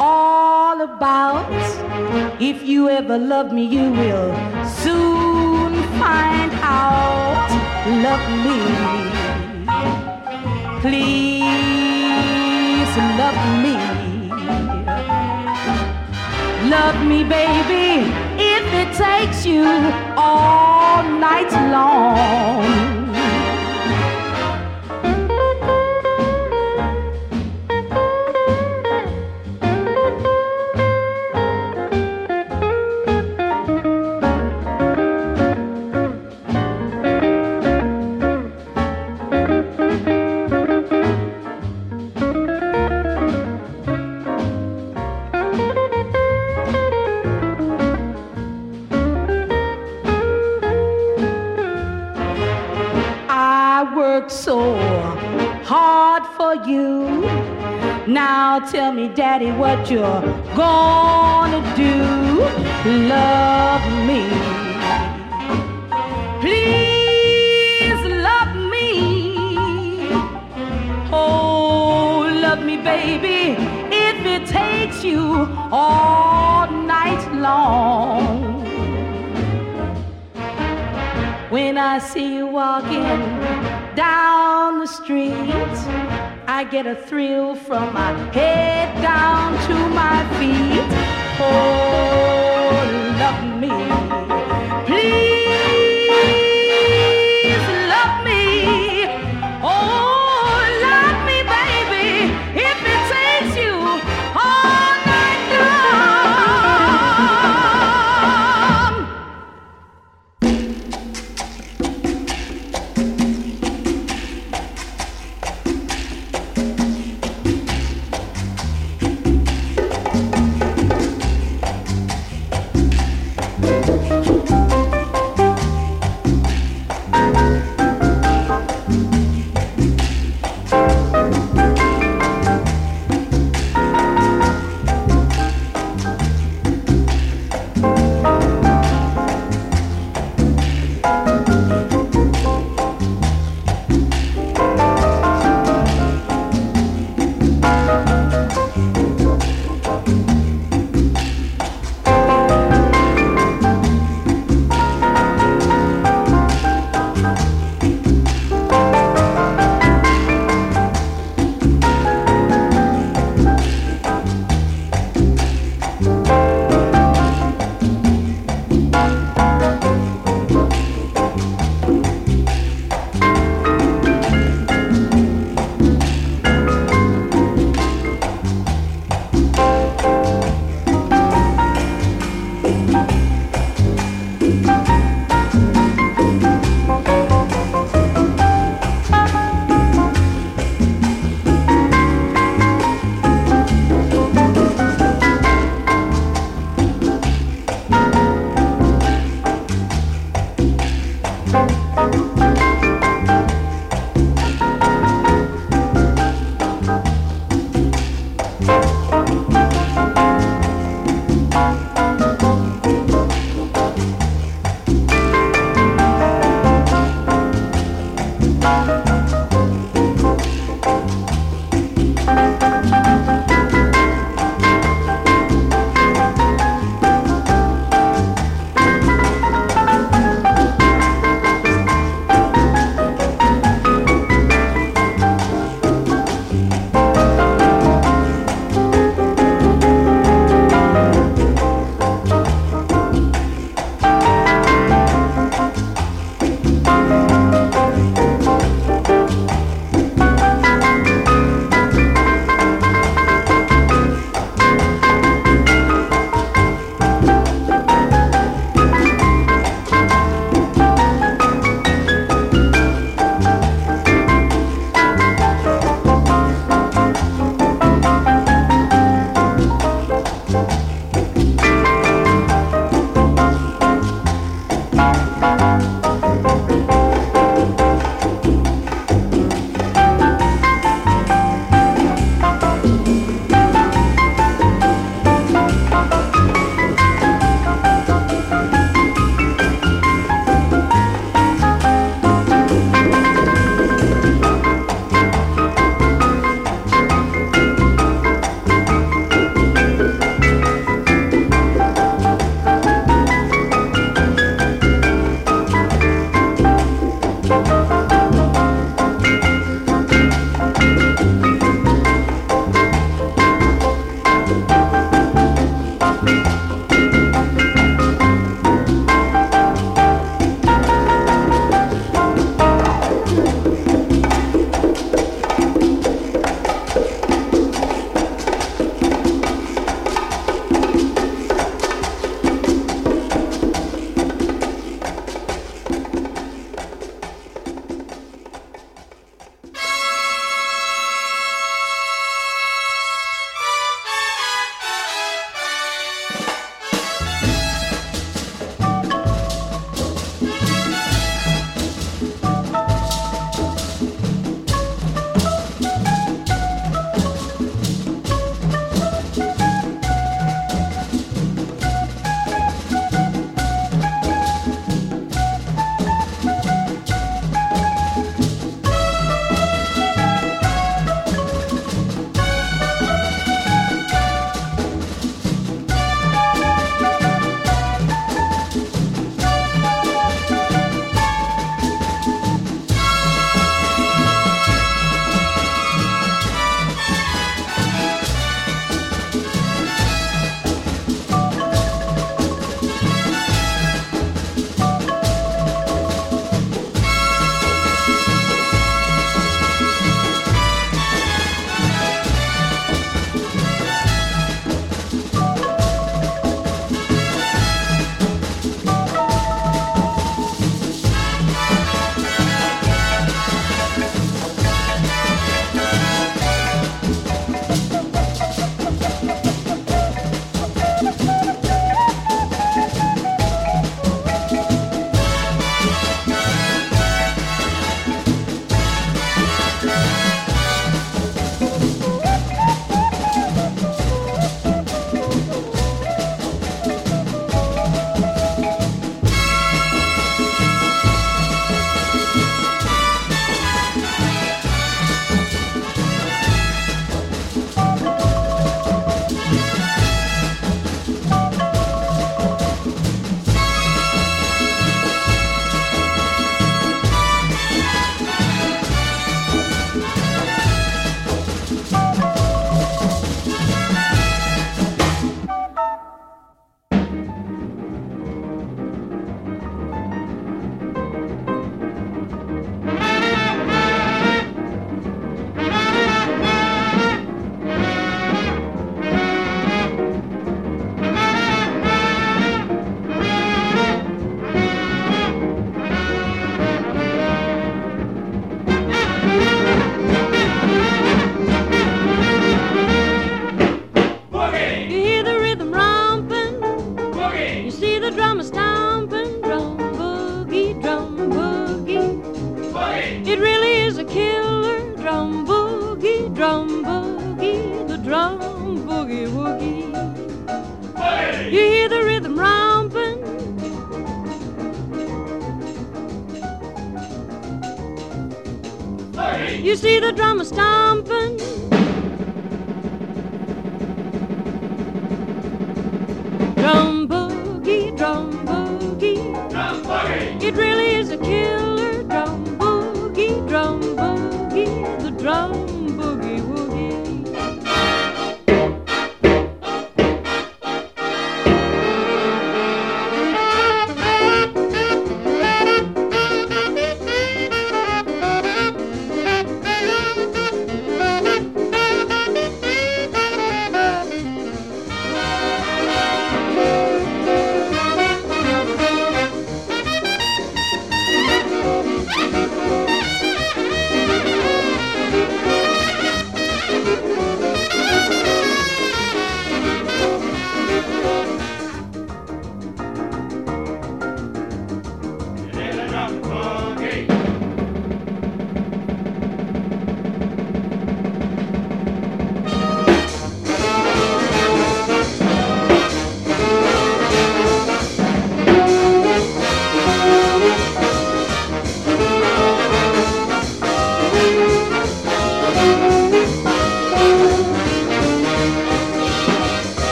all about. If you ever love me, you will soon find out. Love me. Please love me. Love me, baby, if it takes you all night long. You're gonna do. Love me. Please love me. Oh, love me, baby, if it takes you all night long. When I see you walking down the street, I get a thrill from my head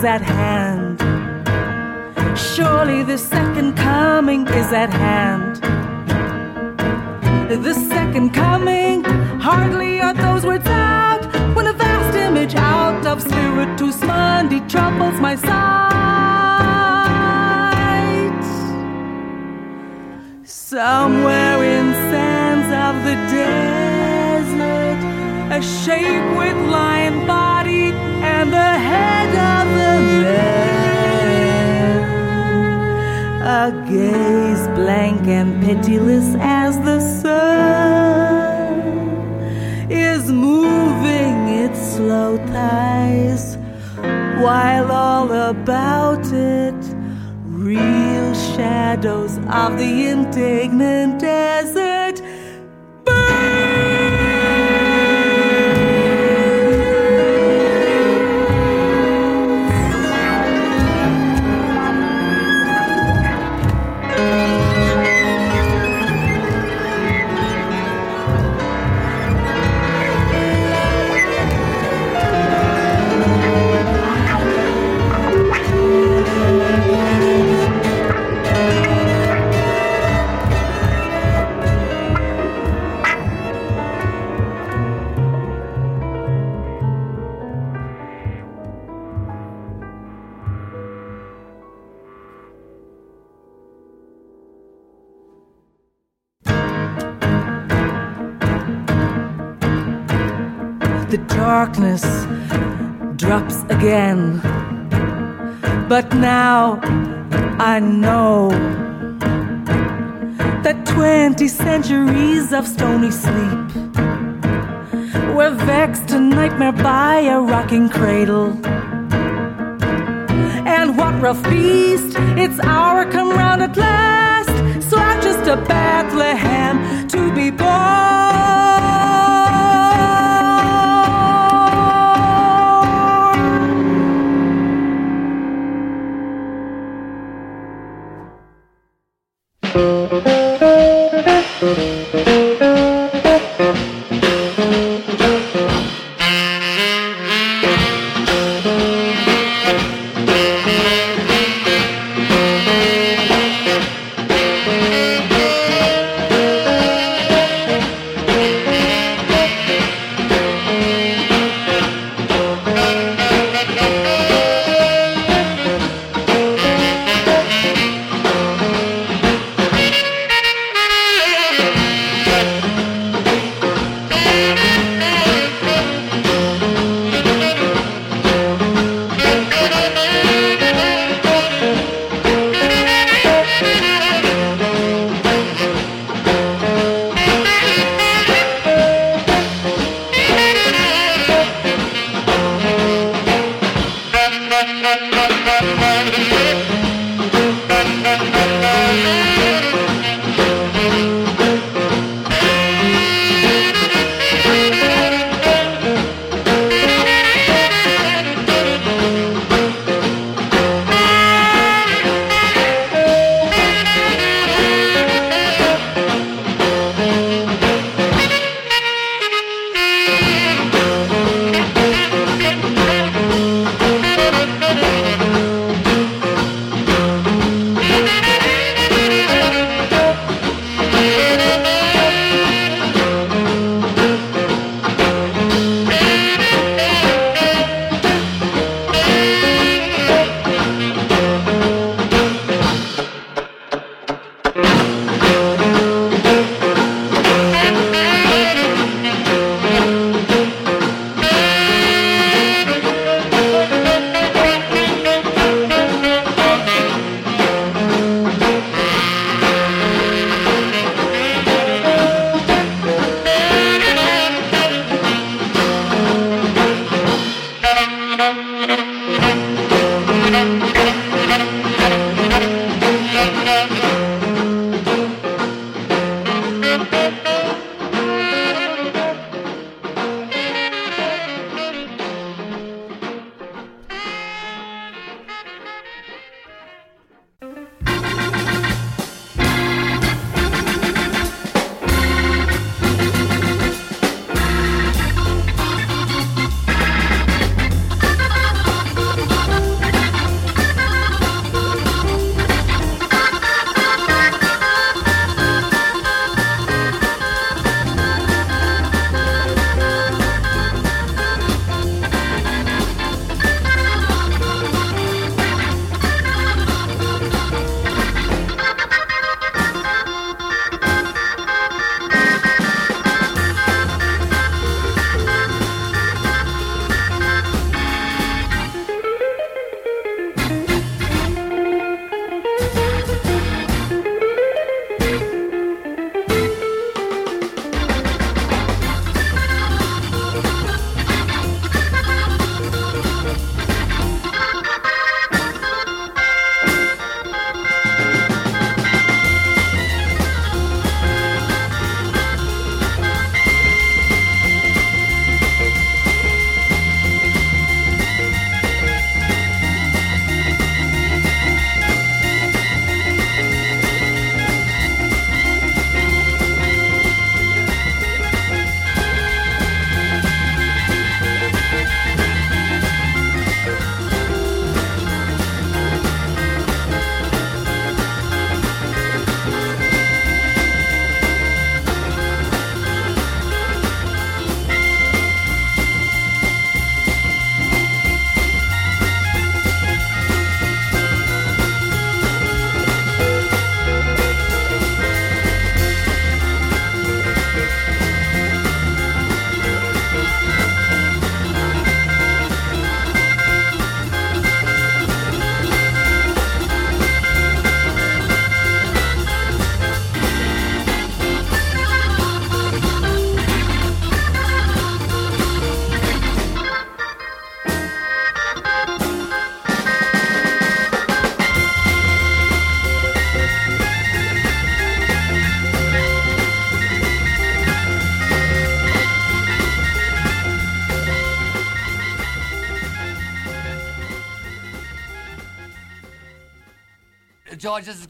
is at hand. Surely the second coming is at hand. The second coming, hardly are those words out when a vast image out of Spiritus Mundi troubles my sight. Somewhere in sands of the desert, a shape with lion body and the head of gaze blank and pitiless as the sun is moving its slow thighs, while all about it reel shadows of the indignant desert darkness drops again. But now I know that 20 centuries of stony sleep were vexed to nightmare by a rocking cradle. And what rough beast, it's hour come round at last. So I'm just a Bethlehem to be born.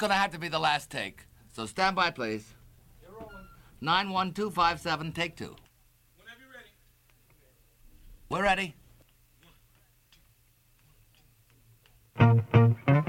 going to have to be the last take. So stand by, please. You're rolling. 91257, take two. Whenever you're ready. We're ready. One, two, one, two.